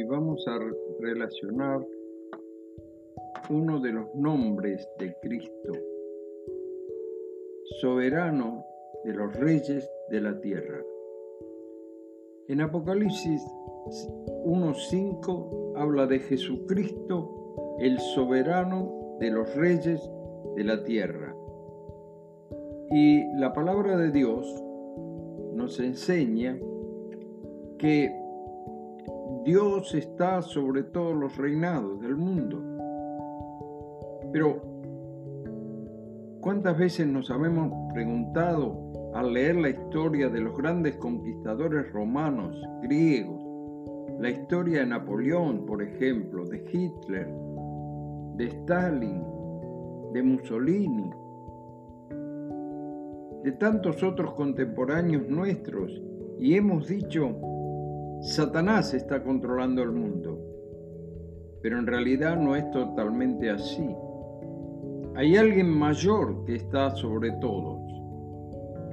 hoy vamos a relacionar uno de los nombres de Cristo, soberano de los reyes de la tierra. En Apocalipsis 1.5 habla de Jesucristo, el soberano de los reyes de la tierra. Y la palabra de Dios nos enseña que Dios está sobre todos los reinados del mundo. Pero, ¿cuántas veces nos habemos preguntado al leer la historia de los grandes conquistadores romanos, griegos, la historia de Napoleón, por ejemplo, de Hitler, de Stalin, de Mussolini, de tantos otros contemporáneos nuestros, y hemos dicho, Satanás está controlando el mundo. Pero en realidad no es totalmente así. Hay alguien mayor que está sobre todos.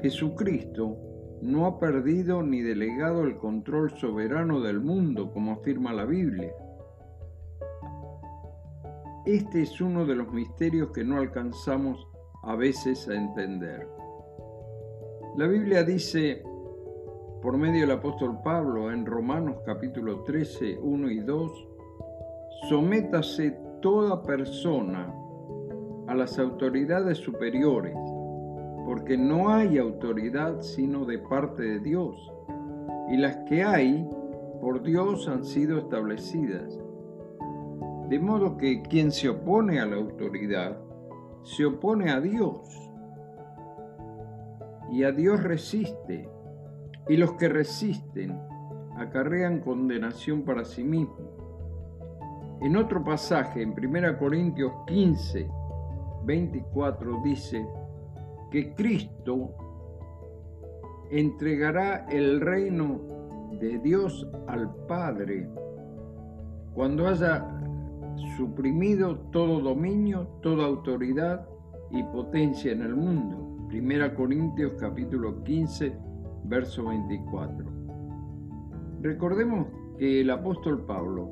Jesucristo no ha perdido ni delegado el control soberano del mundo, como afirma la Biblia. Este es uno de los misterios que no alcanzamos a veces a entender. La Biblia dice, por medio del apóstol Pablo en Romanos capítulo 13, 1 y 2, sométase toda persona a las autoridades superiores, porque no hay autoridad sino de parte de Dios, y las que hay por Dios han sido establecidas. De modo que quien se opone a la autoridad, se opone a Dios, y a Dios resiste y los que resisten acarrean condenación para sí mismos. En otro pasaje, en 1 Corintios 15, 24, dice que Cristo entregará el reino de Dios al Padre cuando haya suprimido todo dominio, toda autoridad y potencia en el mundo. 1 Corintios capítulo 15, verso 24. Recordemos que el apóstol Pablo,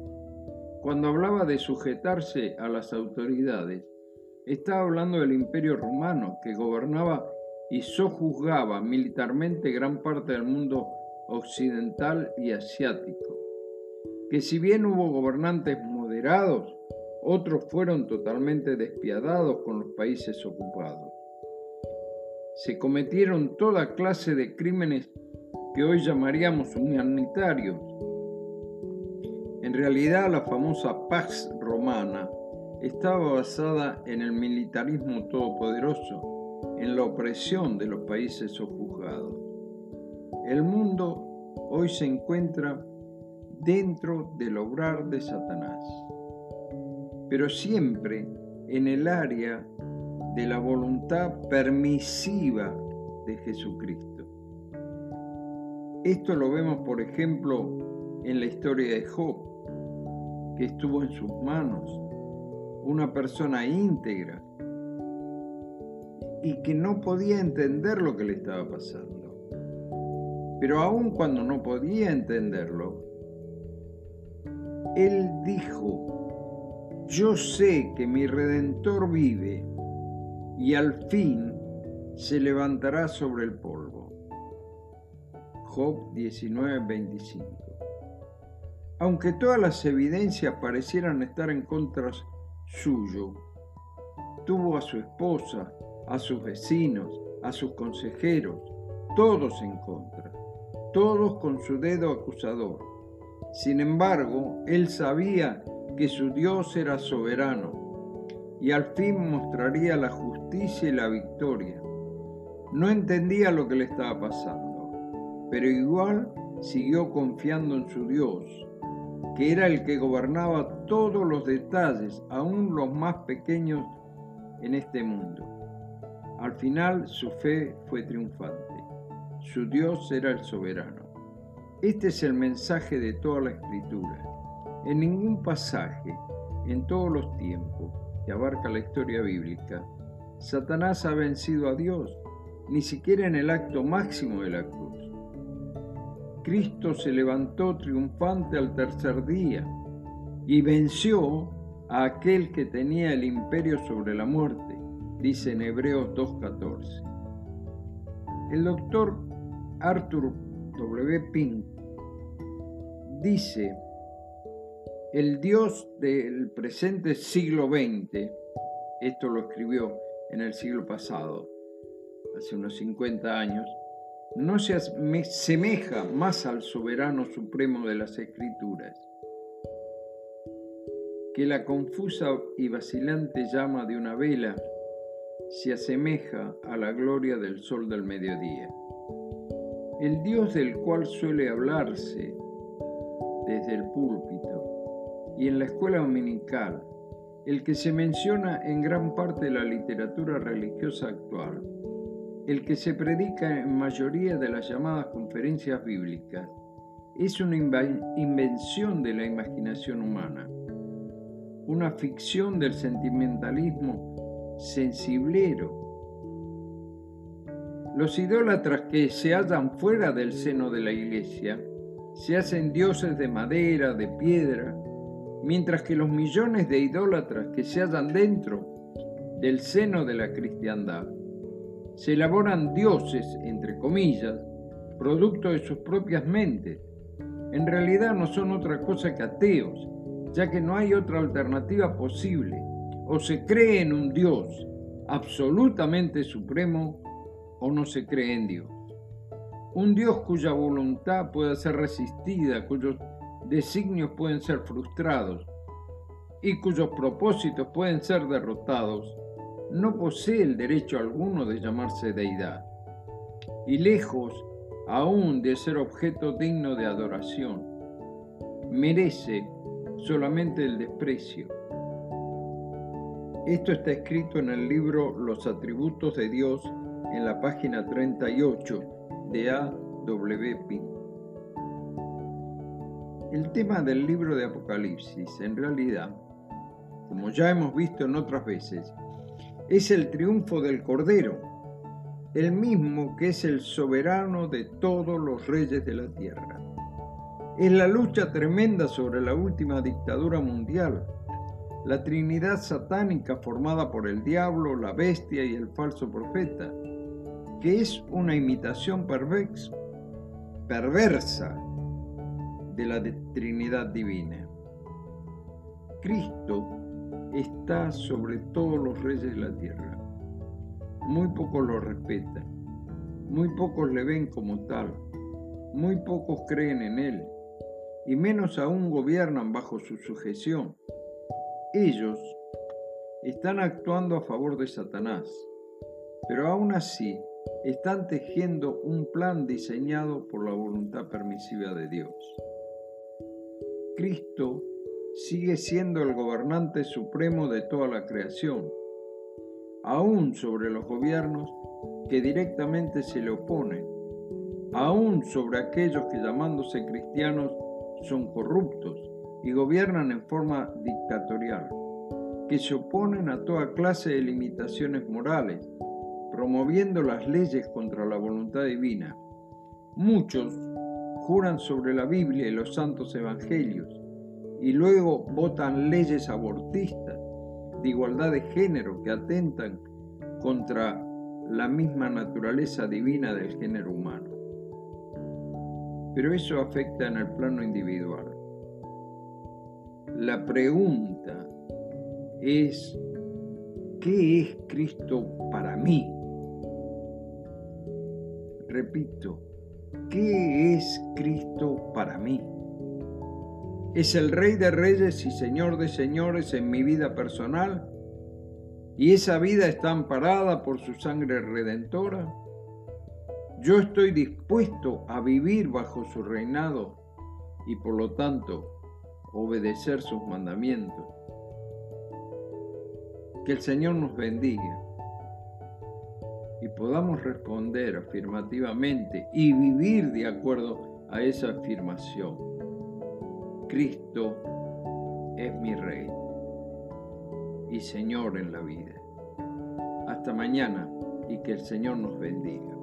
cuando hablaba de sujetarse a las autoridades, estaba hablando del imperio romano que gobernaba y sojuzgaba militarmente gran parte del mundo occidental y asiático, que si bien hubo gobernantes moderados, otros fueron totalmente despiadados con los países ocupados se cometieron toda clase de crímenes que hoy llamaríamos humanitarios. En realidad la famosa Pax Romana estaba basada en el militarismo todopoderoso, en la opresión de los países sojuzgados. El mundo hoy se encuentra dentro del obrar de Satanás, pero siempre en el área de la voluntad permisiva de Jesucristo. Esto lo vemos, por ejemplo, en la historia de Job, que estuvo en sus manos, una persona íntegra y que no podía entender lo que le estaba pasando. Pero aun cuando no podía entenderlo, él dijo, yo sé que mi redentor vive y al fin se levantará sobre el polvo. Job 19:25. Aunque todas las evidencias parecieran estar en contra suyo, tuvo a su esposa, a sus vecinos, a sus consejeros, todos en contra, todos con su dedo acusador. Sin embargo, él sabía que su Dios era soberano y al fin mostraría la justicia y la victoria. No entendía lo que le estaba pasando, pero igual siguió confiando en su Dios, que era el que gobernaba todos los detalles, aún los más pequeños en este mundo. Al final su fe fue triunfante. Su Dios era el soberano. Este es el mensaje de toda la escritura. En ningún pasaje, en todos los tiempos, que abarca la historia bíblica, Satanás ha vencido a Dios, ni siquiera en el acto máximo de la cruz. Cristo se levantó triunfante al tercer día y venció a aquel que tenía el imperio sobre la muerte, dice en Hebreos 2.14. El doctor Arthur W. Pink dice, el Dios del presente siglo XX, esto lo escribió en el siglo pasado, hace unos 50 años, no se asemeja más al soberano supremo de las escrituras que la confusa y vacilante llama de una vela se asemeja a la gloria del sol del mediodía. El Dios del cual suele hablarse desde el púlpito y en la escuela dominical, el que se menciona en gran parte de la literatura religiosa actual, el que se predica en mayoría de las llamadas conferencias bíblicas, es una invención de la imaginación humana, una ficción del sentimentalismo sensiblero. Los idólatras que se hallan fuera del seno de la iglesia se hacen dioses de madera, de piedra, mientras que los millones de idólatras que se hallan dentro del seno de la cristiandad se elaboran dioses, entre comillas, producto de sus propias mentes. En realidad no son otra cosa que ateos, ya que no hay otra alternativa posible. O se cree en un Dios absolutamente supremo o no se cree en Dios. Un Dios cuya voluntad pueda ser resistida, cuyos designios pueden ser frustrados y cuyos propósitos pueden ser derrotados, no posee el derecho alguno de llamarse deidad, y lejos aún de ser objeto digno de adoración, merece solamente el desprecio. Esto está escrito en el libro Los atributos de Dios en la página 38 de A.W. Pink. El tema del libro de Apocalipsis, en realidad, como ya hemos visto en otras veces, es el triunfo del Cordero, el mismo que es el soberano de todos los reyes de la tierra. Es la lucha tremenda sobre la última dictadura mundial, la Trinidad satánica formada por el diablo, la bestia y el falso profeta, que es una imitación perversa de la Trinidad divina. Cristo está sobre todos los reyes de la tierra. Muy pocos lo respetan, muy pocos le ven como tal, muy pocos creen en él, y menos aún gobiernan bajo su sujeción. Ellos están actuando a favor de Satanás, pero aún así están tejiendo un plan diseñado por la voluntad permisiva de Dios. Cristo sigue siendo el gobernante supremo de toda la creación, aún sobre los gobiernos que directamente se le oponen, aún sobre aquellos que llamándose cristianos son corruptos y gobiernan en forma dictatorial, que se oponen a toda clase de limitaciones morales, promoviendo las leyes contra la voluntad divina. Muchos juran sobre la Biblia y los santos evangelios, y luego votan leyes abortistas de igualdad de género que atentan contra la misma naturaleza divina del género humano. Pero eso afecta en el plano individual. La pregunta es, ¿qué es Cristo para mí? Repito, ¿qué es Cristo para mí? es el Rey de Reyes y Señor de Señores en mi vida personal y esa vida está amparada por su sangre redentora. Yo estoy dispuesto a vivir bajo su reinado y por lo tanto obedecer sus mandamientos. Que el Señor nos bendiga y podamos responder afirmativamente y vivir de acuerdo a esa afirmación. Cristo es mi Rey y Señor en la vida. Hasta mañana y que el Señor nos bendiga.